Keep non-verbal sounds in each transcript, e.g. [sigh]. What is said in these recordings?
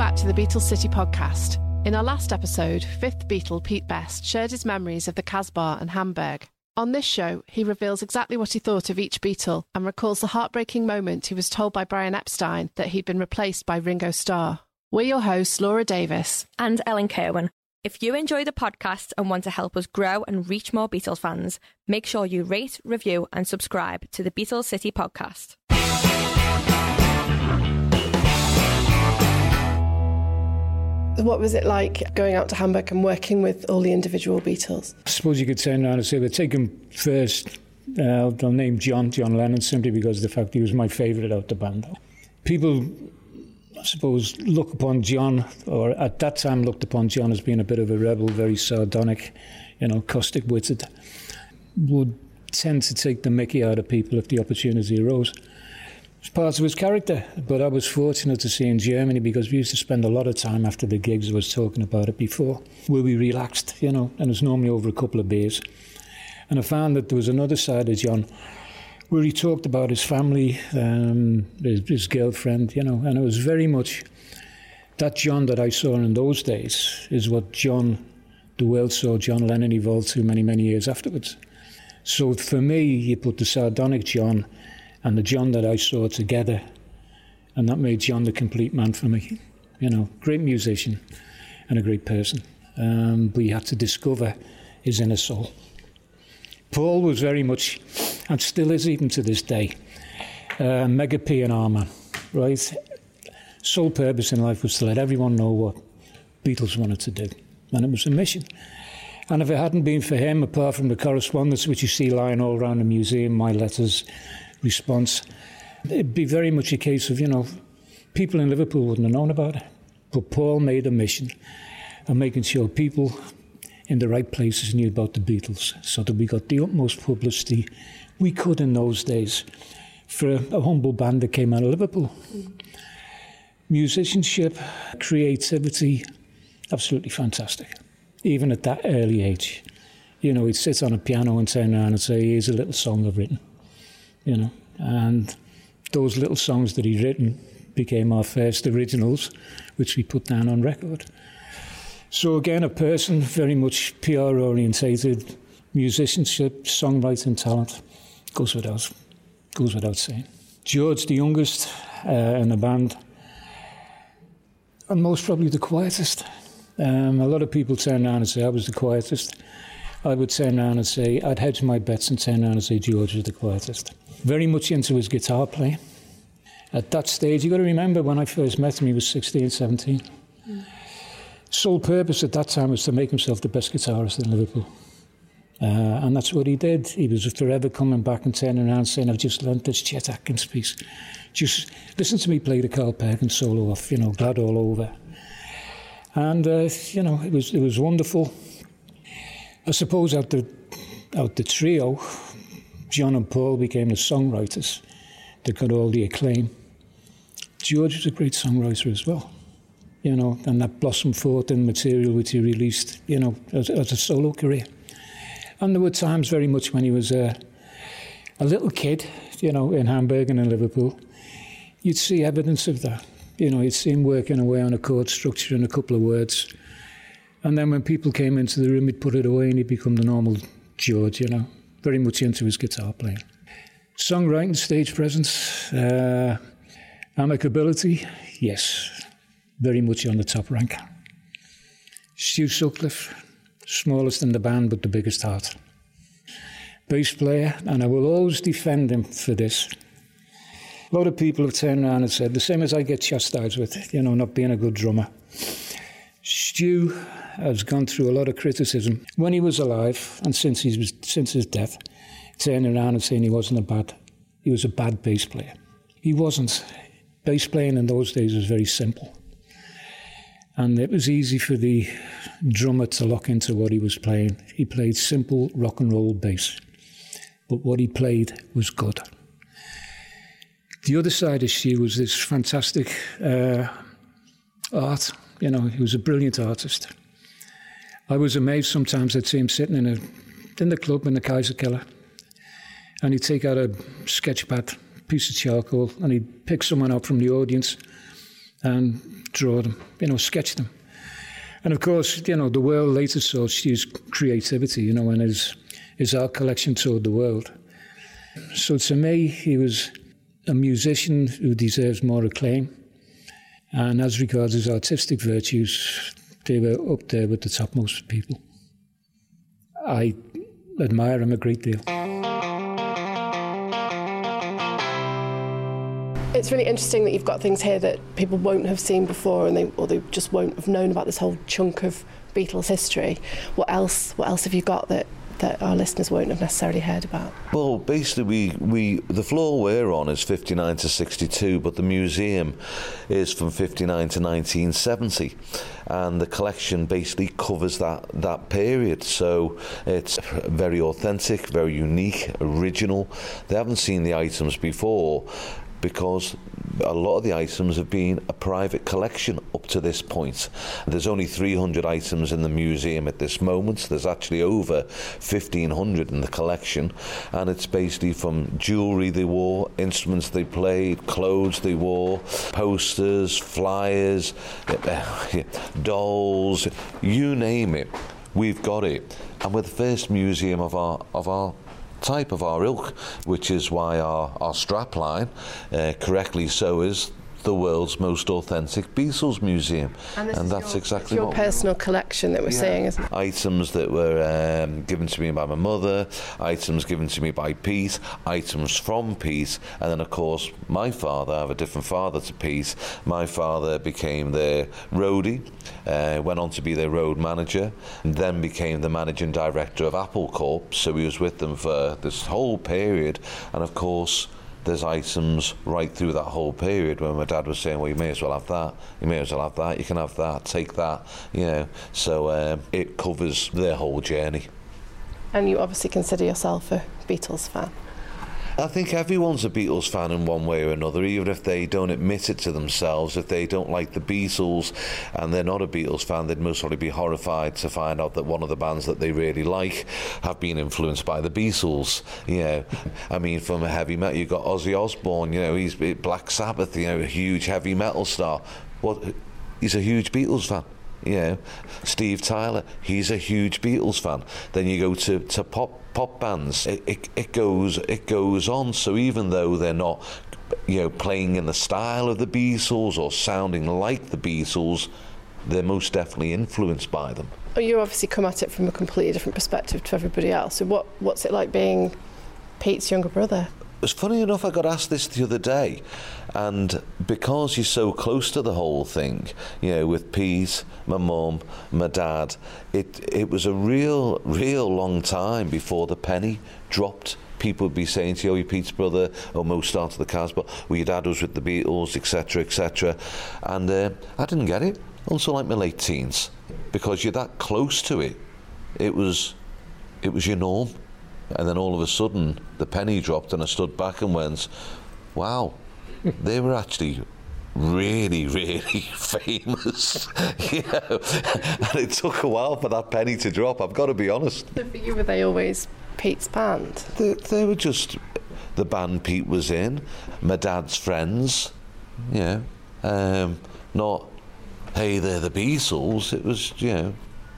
Back to the Beatles City podcast. In our last episode, fifth Beatle Pete Best shared his memories of the Casbah and Hamburg. On this show, he reveals exactly what he thought of each Beatle and recalls the heartbreaking moment he was told by Brian Epstein that he'd been replaced by Ringo Starr. We're your hosts, Laura Davis and Ellen Kerwin. If you enjoy the podcast and want to help us grow and reach more Beatles fans, make sure you rate, review, and subscribe to the Beatles City podcast. So what was it like going out to Hamburg and working with all the individual Beatles? I suppose you could turn around and say, but take him first. Uh, I'll name John, John Lennon, simply because the fact he was my favourite out the band. People, I suppose, look upon John, or at that time looked upon John as being a bit of a rebel, very sardonic, you know, caustic witted. Would tend to take the mickey out of people if the opportunity arose. It's part of his character, but I was fortunate to see in Germany because we used to spend a lot of time after the gigs, I was talking about it before, where we relaxed, you know, and it's normally over a couple of beers. And I found that there was another side of John where he talked about his family, um, his, his girlfriend, you know, and it was very much that John that I saw in those days is what John, the world saw John Lennon evolve to many, many years afterwards. So for me, you put the sardonic John and the John that I saw together. And that made John the complete man for me. You know, great musician and a great person. Um, but you had to discover his inner soul. Paul was very much, and still is even to this day, uh, mega PR man, right? Sole purpose in life was to let everyone know what Beatles wanted to do. And it was a mission. And if it hadn't been for him, apart from the correspondence which you see lying all around the museum, my letters, response. It'd be very much a case of, you know, people in Liverpool wouldn't have known about it. But Paul made a mission of making sure people in the right places knew about the Beatles so that we got the utmost publicity we could in those days for a, humble band that came out of Liverpool. Mm. Musicianship, creativity, absolutely fantastic, even at that early age. You know, he'd sit on a piano and turn around and say, here's a little song I've written you know. And those little songs that he'd written became our first originals, which we put down on record. So again, a person very much PR orientated, musicianship, songwriting talent, goes without goes without saying. George, the youngest uh, in the band, and most probably the quietest. Um, a lot of people turn around and say I was the quietest. I would turn around and say I'd hedge my bets and turn around and say George was the quietest very much into his guitar playing. At that stage, you've got to remember when I first met him, he was 16, 17. Mm. Sole purpose at that time was to make himself the best guitarist in Liverpool. Uh, and that's what he did. He was forever coming back and turning around saying, I've just learned this Chet Atkins piece. Just listen to me play the Carl Perkins solo off, you know, glad all over. And, uh, you know, it was, it was wonderful. I suppose out the, out the trio, John and Paul became the songwriters that got all the acclaim. George was a great songwriter as well, you know, and that blossomed forth in material which he released, you know, as, as a solo career. And there were times very much when he was a, a little kid, you know, in Hamburg and in Liverpool, you'd see evidence of that. You know, you'd see him working away on a chord structure and a couple of words. And then when people came into the room, he'd put it away and he'd become the normal George, you know very much into his guitar playing. Songwriting, stage presence, uh, amicability, yes, very much on the top rank. Stu Sutcliffe, smallest in the band but the biggest heart. Bass player, and I will always defend him for this. A lot of people have turned around and said, the same as I get chastised with, you know, not being a good drummer. Stu has gone through a lot of criticism when he was alive and since, he was, since his death, turning around and saying he wasn't a bad, he was a bad bass player. He wasn't. Bass playing in those days was very simple. And it was easy for the drummer to lock into what he was playing. He played simple rock and roll bass, but what he played was good. The other side of Stu was this fantastic uh, art. You know, he was a brilliant artist. I was amazed sometimes I'd see him sitting in a in the club in the Kaiser Kaiserkeller, and he'd take out a sketch pad, piece of charcoal, and he'd pick someone out from the audience and draw them, you know, sketch them. And of course, you know, the world later saw Stu's creativity, you know, and his, his art collection toured the world. So to me, he was a musician who deserves more acclaim. Uh, and as regards his artistic virtues, they were up there with the topmost people. I admire him a great deal. It's really interesting that you've got things here that people won't have seen before, and they or they just won't have known about this whole chunk of Beatles history. What else? What else have you got that that our listeners won't have necessarily heard about? Well, basically, we, we the floor we're on is 59 to 62, but the museum is from 59 to 1970, and the collection basically covers that, that period. So it's very authentic, very unique, original. They haven't seen the items before because a lot of the items have been a private collection up to this point. There's only 300 items in the museum at this moment. There's actually over 1,500 in the collection, and it's basically from jewellery they wore, instruments they played, clothes they wore, posters, flyers, [laughs] dolls, you name it. We've got it, and we're the first museum of our of our type of our ilk, which is why our, our strapline, uh, correctly so, is the world's most authentic Beatles museum, and, and that's your, exactly your what personal collection that we're yeah. seeing, isn't it? Items that were um, given to me by my mother, items given to me by Pete, items from Pete, and then of course my father. I have a different father to Pete. My father became their roadie, uh, went on to be their road manager, and then became the managing director of Apple Corps. So he was with them for this whole period, and of course there's items right through that whole period when my dad was saying, well, you may as well have that, you may as well have that, you can have that, take that, you know. So um, it covers their whole journey. And you obviously consider yourself a Beatles fan. I think everyone's a Beatles fan in one way or another, even if they don't admit it to themselves. If they don't like the Beatles and they're not a Beatles fan, they'd most probably be horrified to find out that one of the bands that they really like have been influenced by the Beatles. You know, I mean, from a heavy metal, you've got Ozzy Osbourne, you know, he's Black Sabbath, you know, a huge heavy metal star. What? He's a huge Beatles fan you know, Steve Tyler, he's a huge Beatles fan. Then you go to, to pop pop bands. It, it, it goes it goes on. So even though they're not, you know, playing in the style of the Beatles or sounding like the Beatles, they're most definitely influenced by them. You obviously come at it from a completely different perspective to everybody else. So what what's it like being Pete's younger brother? Was funny enough, I got asked this the other day, and because you're so close to the whole thing, you know, with Pete, my mum, my dad, it it was a real, real long time before the penny dropped. People would be saying to you, oh, you're Pete's brother, or Mo started the Casbah, well, your dad was with the Beatles, etc., etc. And uh, I didn't get it until like my late teens, because you're that close to it. It was, it was your norm. And then all of a sudden, the penny dropped, and I stood back and went, wow, they were actually really, really [laughs] famous. [laughs] you know? and it took a while for that penny to drop, I've got to be honest. So for you, were they always Pete's band? They, they were just the band Pete was in, my dad's friends, you know, um, not, hey, they're the Beatles. It was, you know,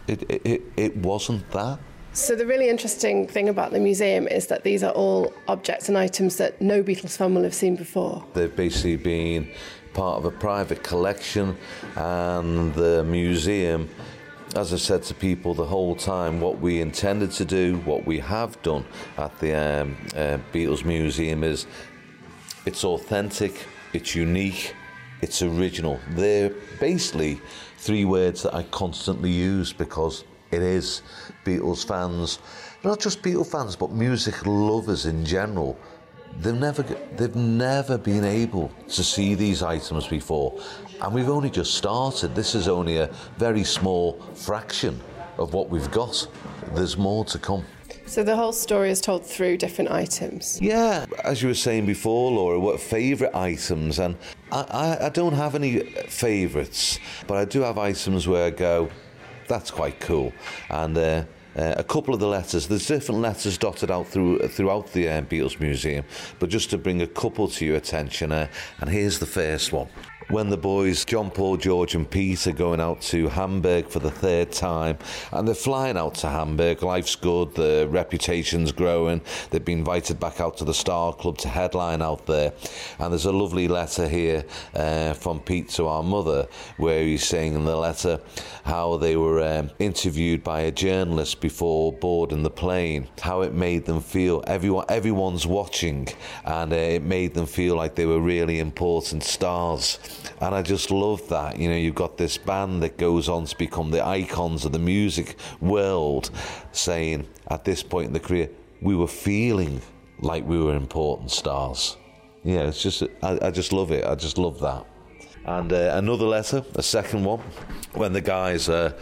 it, it, it, it wasn't that. So the really interesting thing about the museum is that these are all objects and items that no Beatles fan will have seen before. They've basically been part of a private collection, and the museum, as I said to people the whole time, what we intended to do, what we have done at the um, uh, Beatles Museum is it's authentic, it's unique, it's original. They're basically three words that I constantly use because it is Beatles fans, not just Beatles fans, but music lovers in general. They've never, they've never been able to see these items before, and we've only just started. This is only a very small fraction of what we've got. There's more to come. So the whole story is told through different items. Yeah, as you were saying before, Laura, what favourite items? And I, I, I don't have any favourites, but I do have items where I go, that's quite cool. And uh, uh, a couple of the letters, there's different letters dotted out through throughout the uh, Beatles Museum, but just to bring a couple to your attention, uh, and here's the first one when the boys, John Paul, George, and Pete, are going out to Hamburg for the third time, and they're flying out to Hamburg. Life's good, the reputation's growing. They've been invited back out to the Star Club to headline out there. And there's a lovely letter here uh, from Pete to our mother, where he's saying in the letter how they were um, interviewed by a journalist before boarding the plane, how it made them feel. Everyone, everyone's watching, and uh, it made them feel like they were really important stars. And I just love that. You know, you've got this band that goes on to become the icons of the music world, saying at this point in the career, we were feeling like we were important stars. Yeah, it's just, I, I just love it. I just love that. And uh, another letter, a second one, when the guys. Uh,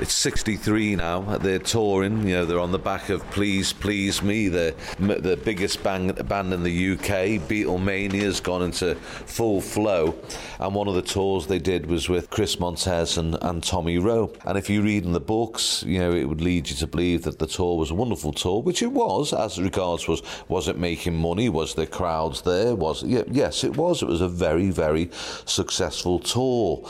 it's 63 now. They're touring. You know, they're on the back of Please Please Me, the the biggest band, band in the UK. Beatlemania's gone into full flow, and one of the tours they did was with Chris Montez and, and Tommy Roe. And if you read in the books, you know, it would lead you to believe that the tour was a wonderful tour, which it was. As regards was was it making money? Was the crowds there? Was yeah, yes, it was. It was a very very successful tour.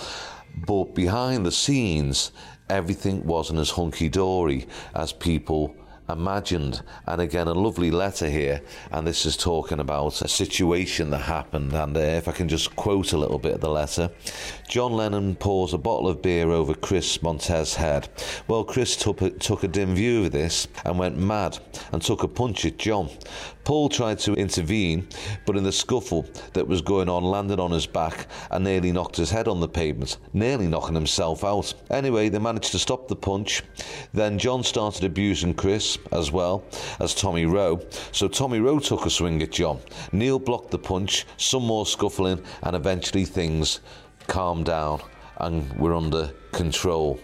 But behind the scenes, everything wasn't as hunky dory as people imagined. And again, a lovely letter here, and this is talking about a situation that happened. And uh, if I can just quote a little bit of the letter John Lennon pours a bottle of beer over Chris Montez's head. Well, Chris took a, took a dim view of this and went mad and took a punch at John. Paul tried to intervene, but in the scuffle that was going on, landed on his back and nearly knocked his head on the pavement, nearly knocking himself out. Anyway, they managed to stop the punch. Then John started abusing Chris as well as Tommy Roe. So Tommy Roe took a swing at John. Neil blocked the punch, some more scuffling, and eventually things calmed down and were under control.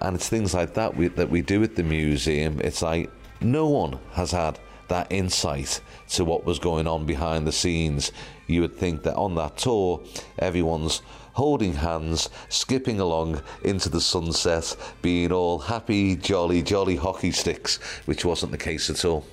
And it's things like that we, that we do at the museum. It's like no one has had that insight to what was going on behind the scenes. You would think that on that tour, everyone's holding hands, skipping along into the sunset, being all happy, jolly, jolly hockey sticks, which wasn't the case at all.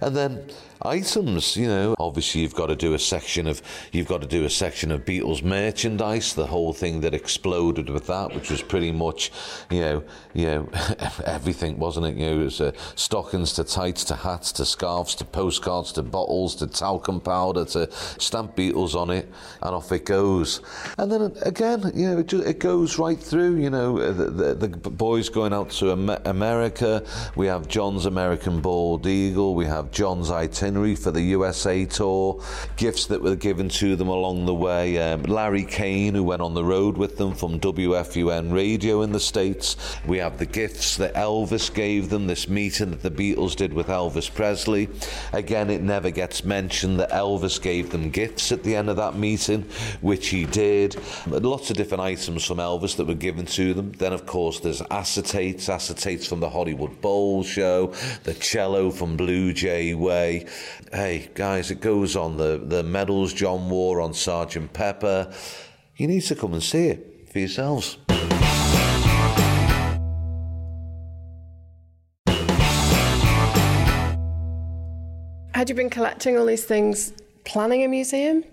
And then items. You know, obviously you've got to do a section of you've got to do a section of Beatles merchandise. The whole thing that exploded with that, which was pretty much, you know, you know, [laughs] everything, wasn't it? You know, it was uh, stockings to tights to hats to scarves to postcards to bottles to talcum powder to stamp Beatles on it, and off it goes. And then again, you know, it, just, it goes right through. You know, uh, the, the, the boys going out to America. We have John's American Bald Eagle. We have John's itinerary itinerary for the USA tour, gifts that were given to them along the way. Um, Larry Kane, who went on the road with them from WFUN radio in the States. We have the gifts that Elvis gave them, this meeting that the Beatles did with Elvis Presley. Again, it never gets mentioned that Elvis gave them gifts at the end of that meeting, which he did. Lots of different items from Elvis that were given to them. Then, of course, there's acetates, acetates from the Hollywood Bowl show, the cello from Blue Jay Way, hey, guys, it goes on. The, the medals John wore on Sergeant Pepper. You need to come and see it for yourselves. Had you been collecting all these things planning a museum?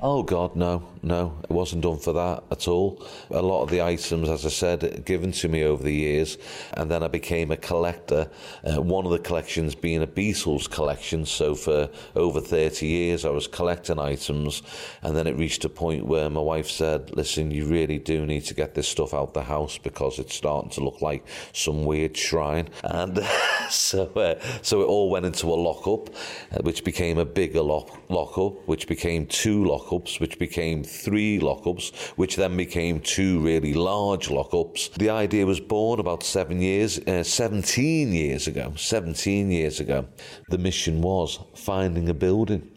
Oh God, no, no, it wasn't done for that at all. A lot of the items, as I said, given to me over the years, and then I became a collector. Uh, one of the collections being a Beatles collection. So for over thirty years, I was collecting items, and then it reached a point where my wife said, "Listen, you really do need to get this stuff out the house because it's starting to look like some weird shrine." And [laughs] so, uh, so it all went into a lockup, uh, which became a bigger lock lockup, which became two lockups, which became three lockups, which then became two really large lockups. The idea was born about seven years, uh, 17 years ago. 17 years ago. The mission was finding a building,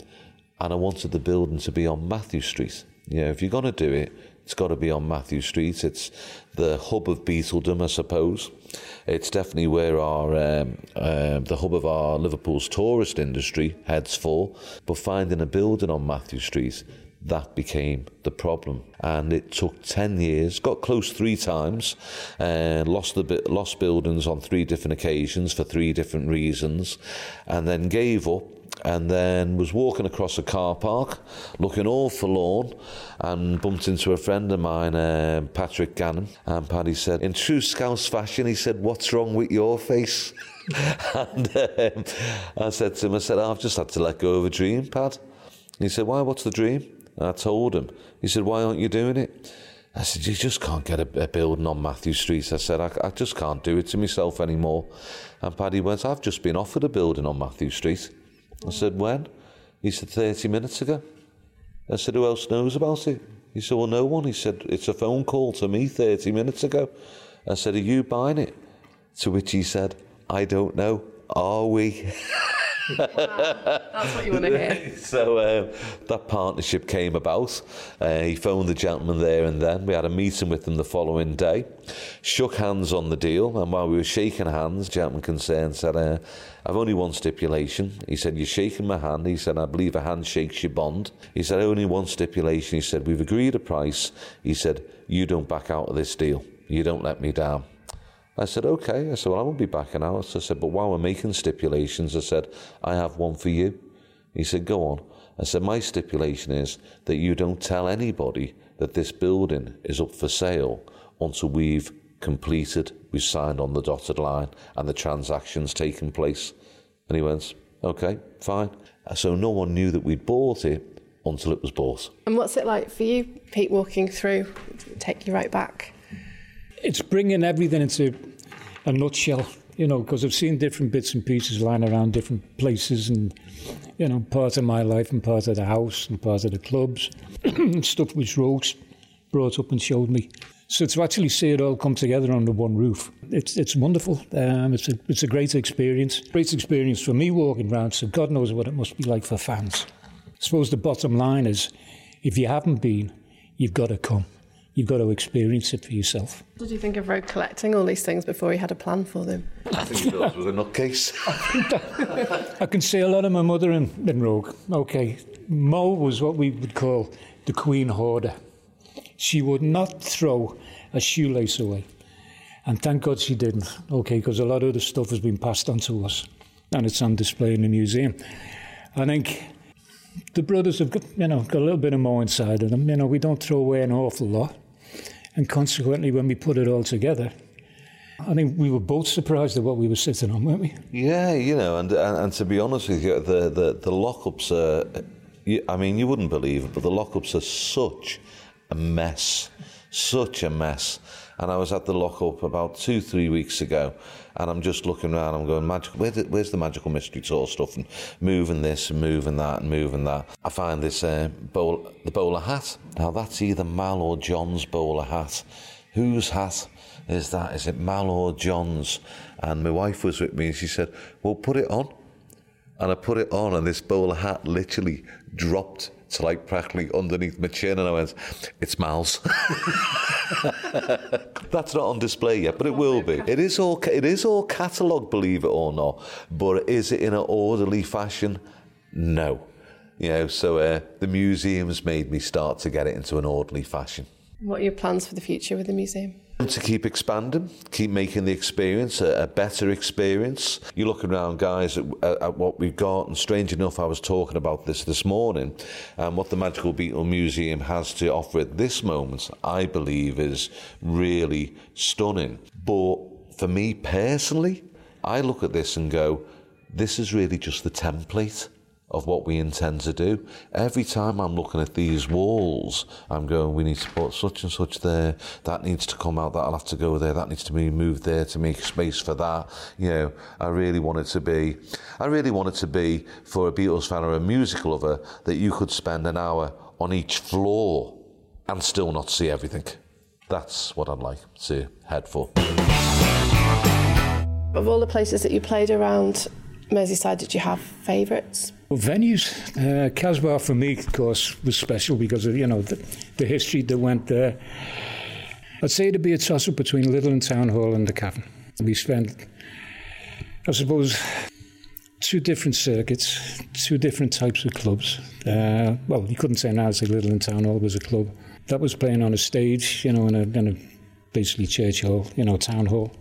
and I wanted the building to be on Mathew Street. You know, if you're going to do it, it's got to be on Mathew Street. It's the hub of Beatledom, I suppose. It's definitely where our um, uh, the hub of our Liverpool's tourist industry heads for. But finding a building on Mathew Street, that became the problem, and it took ten years. Got close three times, and uh, lost the lost buildings on three different occasions for three different reasons, and then gave up and then was walking across a car park looking all forlorn and bumped into a friend of mine, uh, Patrick Gannon. And Paddy said, in true Scouse fashion, he said, What's wrong with your face? [laughs] and um, I said to him, I said, I've just had to let go of a dream, Pad. He said, Why? What's the dream? And I told him. He said, Why aren't you doing it? I said, You just can't get a, a building on Mathew Street. I said, I, I, just can't do it to myself anymore. And Paddy went, I've just been offered a building on Mathew Street. I said, when? He said, 30 minutes ago. I said, who else knows about it? He said, well, no one. He said, it's a phone call to me 30 minutes ago. I said, are you buying it? To which he said, I don't know. Are we? [laughs] That's what you want to hear. [laughs] so um, that partnership came about. Uh, he phoned the gentleman there and then. We had a meeting with them the following day, shook hands on the deal, and while we were shaking hands, the gentleman concerned said, uh, I've only one stipulation. He said, You're shaking my hand. He said, I believe a hand shakes your bond. He said, Only one stipulation. He said, We've agreed a price. He said, You don't back out of this deal. You don't let me down. I said, okay. I said, well, I won't be backing out. I said, but while we're making stipulations, I said, I have one for you. He said, go on. I said, my stipulation is that you don't tell anybody that this building is up for sale until we've completed, we've signed on the dotted line, and the transaction's taken place. And he went, okay, fine. So no one knew that we'd bought it until it was bought. And what's it like for you, Pete, walking through, take you right back? it's bringing everything into a nutshell, you know, because I've seen different bits and pieces lying around different places and, you know, part of my life and part of the house and part of the clubs, [clears throat] stuff which Rose brought up and showed me. So to actually see it all come together under one roof, it's it's wonderful. Um, it's a it's a great experience. Great experience for me walking around. So God knows what it must be like for fans. I suppose the bottom line is, if you haven't been, you've got to come you've got to experience it for yourself. What did you think of Roag collecting all these things before he had a plan for them? I think he thought it was a nutcase. [laughs] I can see a lot of my mother in, in Roag. Okay, Mo was what we would call the queen hoarder. She would not throw a shoelace away. And thank God she didn't, okay, because a lot of the stuff has been passed on to us and it's on display in the museum. I think the brothers have got, you know, got a little bit of more inside of them. You know, we don't throw away an awful lot. And consequently, when we put it all together, I think we were both surprised at what we were sitting on, weren't we? Yeah, you know, and and, and to be honest with you, the the, the lockups are. I mean, you wouldn't believe it, but the lockups are such a mess, such a mess. And I was at the lockup about two, three weeks ago, and I'm just looking around. I'm going. Where where's the magical mystery tour stuff? And moving this and moving that and moving that. I find this uh, bowl, the bowler hat. Now that's either Mal or John's bowler hat. Whose hat is that? Is it Mal or John's? And my wife was with me, and she said, "Well, put it on." And I put it on, and this bowler hat literally dropped to like practically underneath my chin, and I went, "It's Mal's." [laughs] That's not on display yet, but it will be. It is all it is all catalogue, believe it or not. But is it in an orderly fashion? No. You know, so uh, the museum's made me start to get it into an orderly fashion. What are your plans for the future with the museum? To keep expanding, keep making the experience a, a better experience. You're looking around, guys, at, at, what we've got, and strange enough, I was talking about this this morning, and what the Magical Beatle Museum has to offer at this moment, I believe, is really stunning. But for me personally, I look at this and go, this is really just the template of what we intend to do. Every time I'm looking at these walls, I'm going, we need to put such and such there, that needs to come out, that'll have to go there, that needs to be moved there to make space for that. You know, I really want it to be, I really want it to be for a Beatles fan or a music lover that you could spend an hour on each floor and still not see everything. That's what I'd like to head for. Of all the places that you played around Merseyside, did you have favourites? Well, venues, uh, Casbah for me, of course, was special because of you know the, the history that went there. I'd say it'd be a toss-up between Litherland Town Hall and the Cavern. We spent, I suppose, two different circuits, two different types of clubs. Uh, well, you couldn't say now say Litherland Town Hall was a club that was playing on a stage, you know, in a, in a basically church hall, you know, town hall.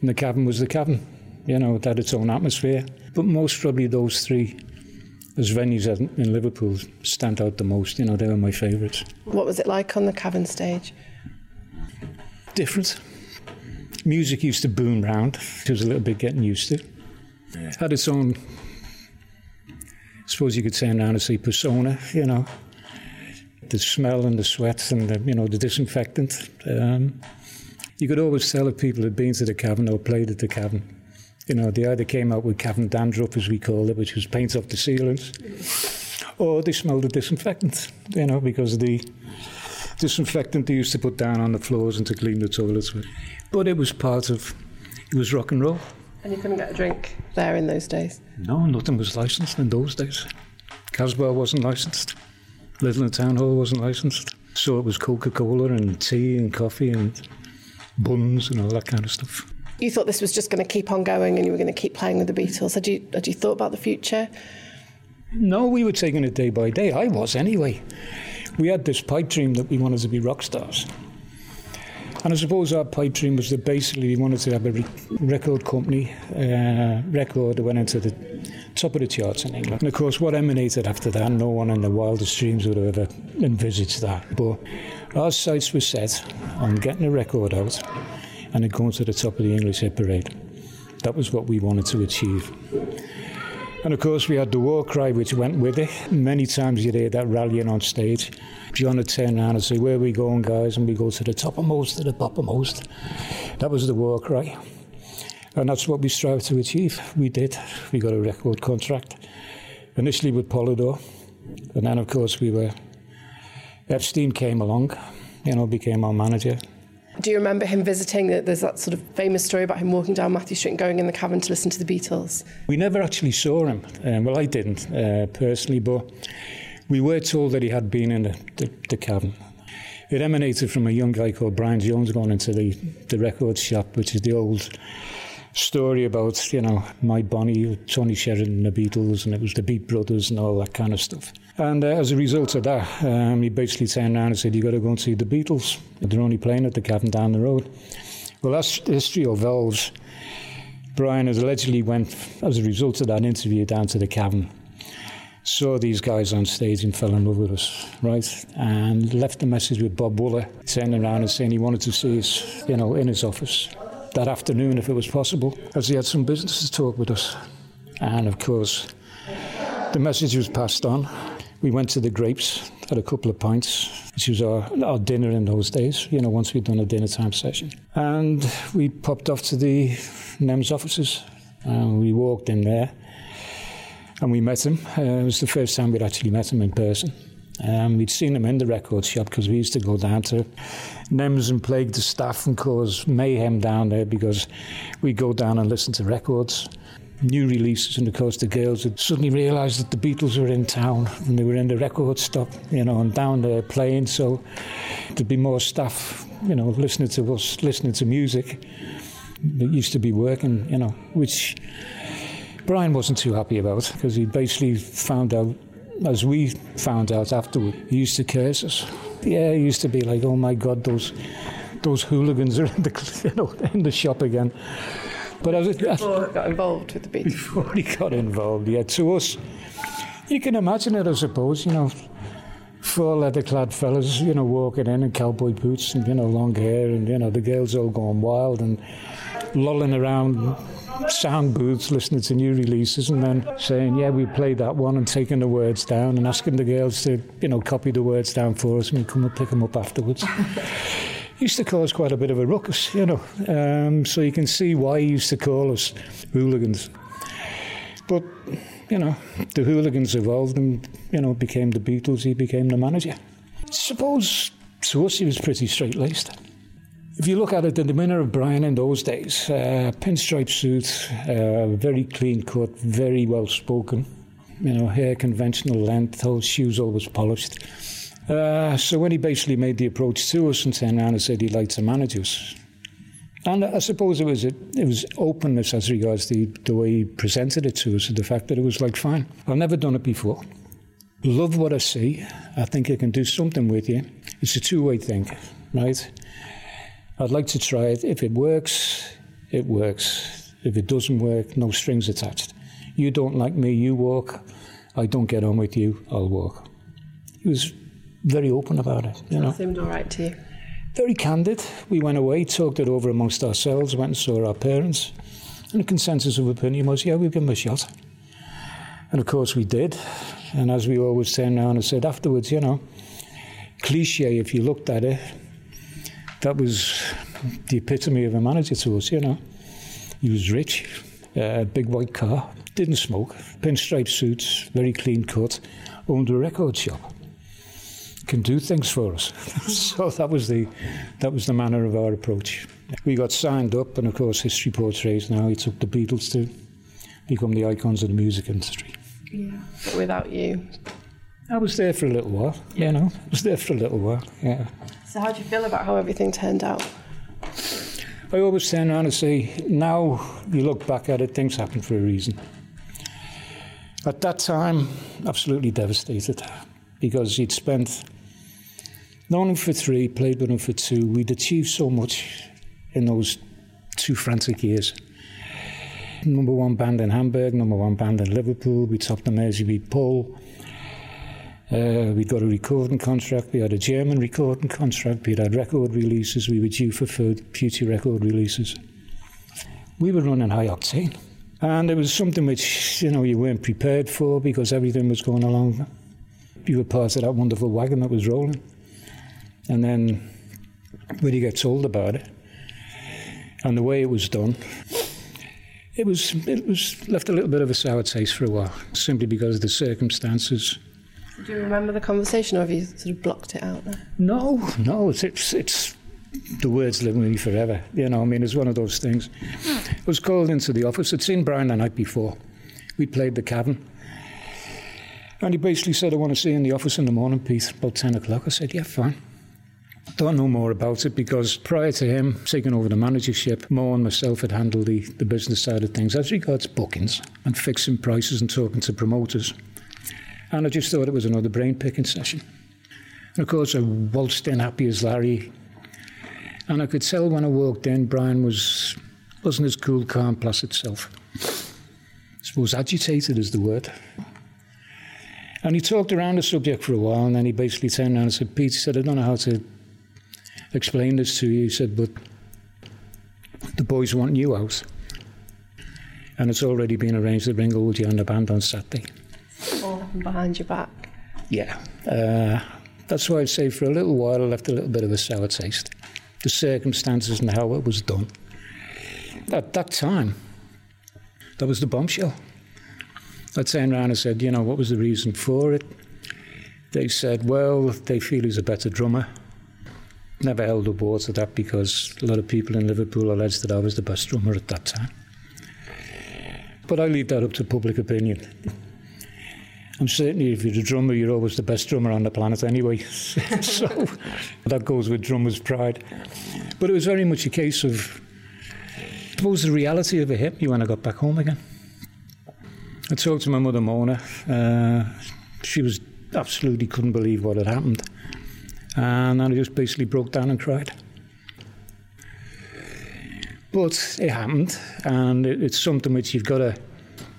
And the Cavern was the Cavern, you know, it had its own atmosphere. But most probably those three, as venues in Liverpool, stand out the most. You know, they were my favourites. What was it like on the Cavern stage? Different. Music used to boom round. It was a little bit getting used to. It had its own, I suppose you could say now to say persona, you know. The smell and the sweat and the, you know, the disinfectant. Um, you could always tell if people had been to the cavern or played at the cavern. You know, they either came out with cavern dandruff, as we called it, which was paint off the ceilings, or they smelled the disinfectant, you know, because the disinfectant they used to put down on the floors and to clean the toilets with. But it was part of, it was rock and roll. And you couldn't get a drink there in those days? No, nothing was licensed in those days. Casbah wasn't licensed. Little Town Hall wasn't licensed. So it was Coca Cola and tea and coffee and buns and all that kind of stuff. You thought this was just going to keep on going and you were going to keep playing with the Beatles. Had you, had you thought about the future? No, we were taking it day by day. I was anyway. We had this pipe dream that we wanted to be rock stars. And I suppose our pipe dream was that basically we wanted to have a re- record company, uh, record that went into the top of the charts in England. And of course, what emanated after that, no one in the wildest dreams would have ever envisaged that. But our sights were set on getting a record out and it going to the top of the English hit parade. That was what we wanted to achieve. And of course, we had the war cry which went with it. Many times you'd hear that rallying on stage. John would turn around and say, Where are we going, guys? And we go to the toppermost, to the bottommost. That was the war cry. And that's what we strived to achieve. We did. We got a record contract, initially with Polydor. And then, of course, we were. Epstein came along, you know, became our manager. Do you remember him visiting? There's that sort of famous story about him walking down Mathew Street and going in the cavern to listen to the Beatles. We never actually saw him. Um, well, I didn't uh, personally, but we were told that he had been in the, the, the cavern. It emanated from a young guy called Brian Jones going into the, the record shop, which is the old story about, you know, my Bonnie, Tony Sheridan, the Beatles, and it was the Beat Brothers and all that kind of stuff. And uh, as a result of that, um, he basically turned around and said, you got to go and see the Beatles. They're only playing at the Cavern down the road. Well, that's the history of Valves. Brian has allegedly went, as a result of that interview, down to the Cavern, saw these guys on stage and fell in love with us, right? And left a message with Bob Wooler, turning around and saying he wanted to see us, you know, in his office that afternoon if it was possible, as he had some business to talk with us. And of course, the message was passed on. We went to the Grapes, had a couple of pints, which was our, our dinner in those days, you know, once we'd done a dinner time session. And we popped off to the NEMS offices. And we walked in there and we met him. Uh, it was the first time we'd actually met him in person. Um, we'd seen him in the record shop because we used to go down to NEMS and plague the staff and cause mayhem down there because we'd go down and listen to records new releases, and of course the girls had suddenly realised that the Beatles were in town and they were in the record stop, you know, and down there playing. So there'd be more staff, you know, listening to us, listening to music that used to be working, you know, which Brian wasn't too happy about because he basically found out, as we found out afterward, he used to curse us. Yeah, he used to be like, "Oh my God, those." Those hooligans are in the, [laughs] you know, in the shop again. But as it, before he got involved with the Beatles. Before he got involved, yeah. To us, you can imagine it, I suppose. You know, four leather-clad fellas, you know, walking in in cowboy boots and you know long hair, and you know the girls all going wild and lolling around sound booths listening to new releases and then saying, yeah, we played that one and taking the words down and asking the girls to, you know, copy the words down for us and come and pick them up afterwards. [laughs] used to cause quite a bit of a ruckus, you know. Um, so you can see why he used to call us hooligans. But, you know, the hooligans evolved and, you know, became the Beatles, he became the manager. suppose to us he was pretty straight laced. If you look at it, in the demeanour of Brian in those days, uh, pinstripe suit, uh, very clean cut, very well spoken, you know, hair conventional length, whole shoes always polished. Uh, so when he basically made the approach to us and turned around and said he'd like to manage us, and I suppose it was a, it was openness as regards the, the way he presented it to us, and the fact that it was like, fine, I've never done it before. Love what I see. I think I can do something with you. It's a two way thing, right? I'd like to try it. If it works, it works. If it doesn't work, no strings attached. You don't like me, you walk. I don't get on with you, I'll walk. He was very open about it, you know. Seemed all right to you. Very candid. We went away, talked it over amongst ourselves, went and saw our parents, and the consensus of opinion was, yeah, we'll give him a shot. And of course we did. And as we always turned around and said afterwards, you know, cliche if you looked at it, that was the epitome of a manager to us, you know. He was rich, uh, big white car, didn't smoke, pinstripe suits, very clean cut, owned a record shop. Can do things for us. [laughs] so that was the that was the manner of our approach. We got signed up, and of course, history portrays now he took the Beatles to become the icons of the music industry. Yeah. But without you. I was there for a little while, you know. I was there for a little while, yeah. So how do you feel about how everything turned out? I always turn around and say, now you look back at it, things happen for a reason. At that time, absolutely devastated because he'd spent known him for three, played with him for two. We'd achieved so much in those two frantic years. Number one band in Hamburg, number one band in Liverpool. We topped the Merseybeat poll. Uh, we got a recording contract. We had a German recording contract. We had record releases. We were due for future record releases. We were running high octane. And it was something which, you know, you weren't prepared for because everything was going along. You were part of that wonderful wagon that was rolling. And then when you get told about it and the way it was done, it was it was left a little bit of a sour taste for a while, simply because of the circumstances. Do you remember the conversation, or have you sort of blocked it out? No, no, it's it's, it's the words live with me forever. You know, I mean, it's one of those things. I was called into the office. I'd seen Brian the night before. We played the Cavern. And he basically said, I want to see you in the office in the morning, Pete, about 10 o'clock. I said, yeah, fine. Don't know more about it because prior to him taking over the managership, Mo and myself had handled the, the business side of things as regards bookings and fixing prices and talking to promoters. And I just thought it was another brain picking session. And of course, I waltzed in happy as Larry. And I could tell when I walked in, Brian was, wasn't as cool, calm, placid self. I suppose agitated is the word. And he talked around the subject for a while, and then he basically turned around and said, Pete, he said, I don't know how to explain this to you. He said, but the boys want you out. And it's already been arranged that Ringo will join the band on Saturday. All behind your back. Yeah. Uh, that's why I'd say for a little while I left a little bit of a sour taste. The circumstances and how it was done. At that time, that was the bombshell. I turned around and said, you know, what was the reason for it? They said, well, they feel he's a better drummer. Never held a water to that because a lot of people in Liverpool alleged that I was the best drummer at that time. But I leave that up to public opinion. I'm certainly, if you're a drummer, you're always the best drummer on the planet anyway. [laughs] so that goes with drummer's pride. But it was very much a case of, I suppose, the reality of it hit me when I got back home again. I talked to my mother, Mona. Uh, she was absolutely couldn't believe what had happened. And I just basically broke down and cried. But it happened, and it, it's something which you've got to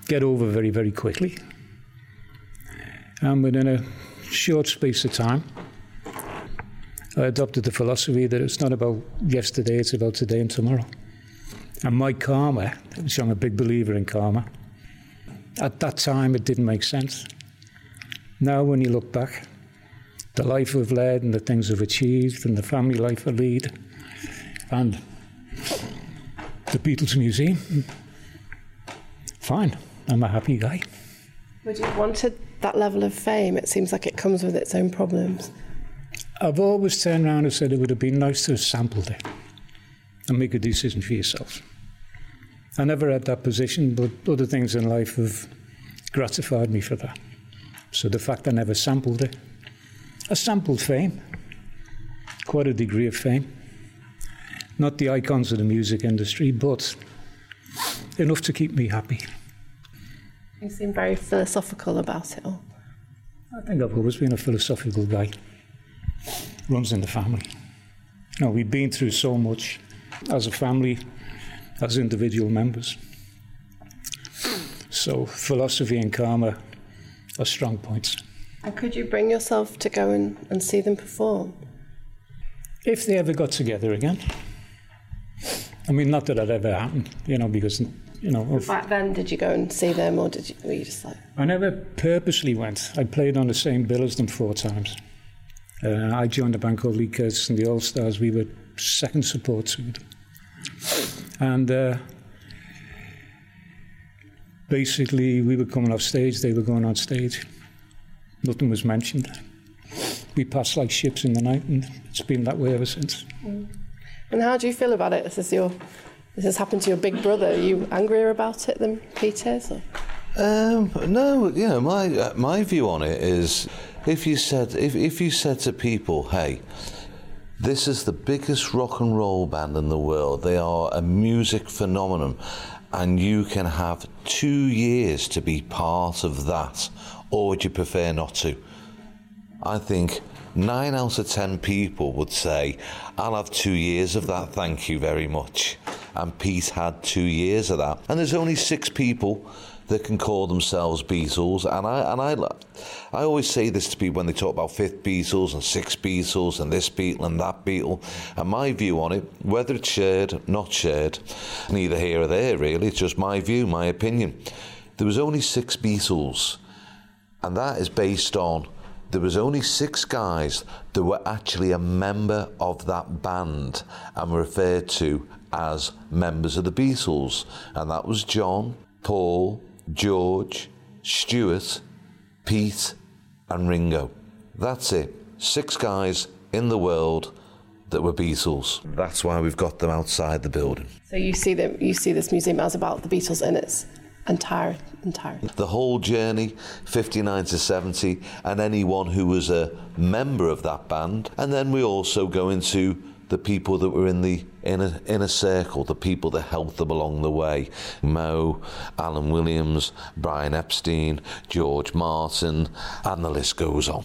get over very, very quickly. And within a short space of time, I adopted the philosophy that it's not about yesterday, it's about today and tomorrow. And my karma, which I'm a big believer in karma, at that time it didn't make sense. Now, when you look back, the life we've led and the things we've achieved and the family life I lead, and the Beatles Museum, fine, I'm a happy guy. Would you have wanted that level of fame? It seems like it comes with its own problems. I've always turned around and said it would have been nice to have sampled it and make a decision for yourself. I never had that position, but other things in life have gratified me for that. So the fact I never sampled it, I sampled fame, quite a degree of fame. Not the icons of the music industry, but enough to keep me happy. You seem very philosophical about it all. I think I've always been a philosophical guy. Runs in the family. You know, we've been through so much as a family, as individual members. So philosophy and karma are strong points. And could you bring yourself to go and, and see them perform? If they ever got together again. I mean, not that that ever happened, you know, because, you know. If, Back then, did you go and see them, or did you, were you just like, I never purposely went. I played on the same bill as them four times. Uh, I joined a band called Lee Curtis and the All Stars. We were second support to them. And uh, basically, we were coming off stage, they were going on stage. Nothing was mentioned. We passed like ships in the night, and it's been that way ever since. and how do you feel about it? This is your, this has happened to your big brother. Are you angrier about it than Pete is? Or? Um, no, you know, my uh, my view on it is, if you said if if you said to people, hey, this is the biggest rock and roll band in the world. They are a music phenomenon, and you can have two years to be part of that, or would you prefer not to? I think nine out of ten people would say, I'll have two years of that, thank you very much. And Pete had two years of that. And there's only six people that can call themselves Beatles. And I and I I always say this to people when they talk about fifth Beatles and sixth Beatles and this Beatle and that Beatle. And my view on it, whether it's shared, not shared, neither here or there really, it's just my view, my opinion. There was only six Beatles. And that is based on there was only six guys that were actually a member of that band and were referred to as members of the Beatles. And that was John, Paul, George, Stuart, Pete, and Ringo. That's it. Six guys in the world that were Beatles. That's why we've got them outside the building. So you see them, you see this museum as about the Beatles in its entire entirety. The whole journey, 59 to 70, and anyone who was a member of that band. And then we also go into the people that were in the inner, inner circle, the people that helped them along the way. Mo, Alan Williams, Brian Epstein, George Martin, and the list goes on.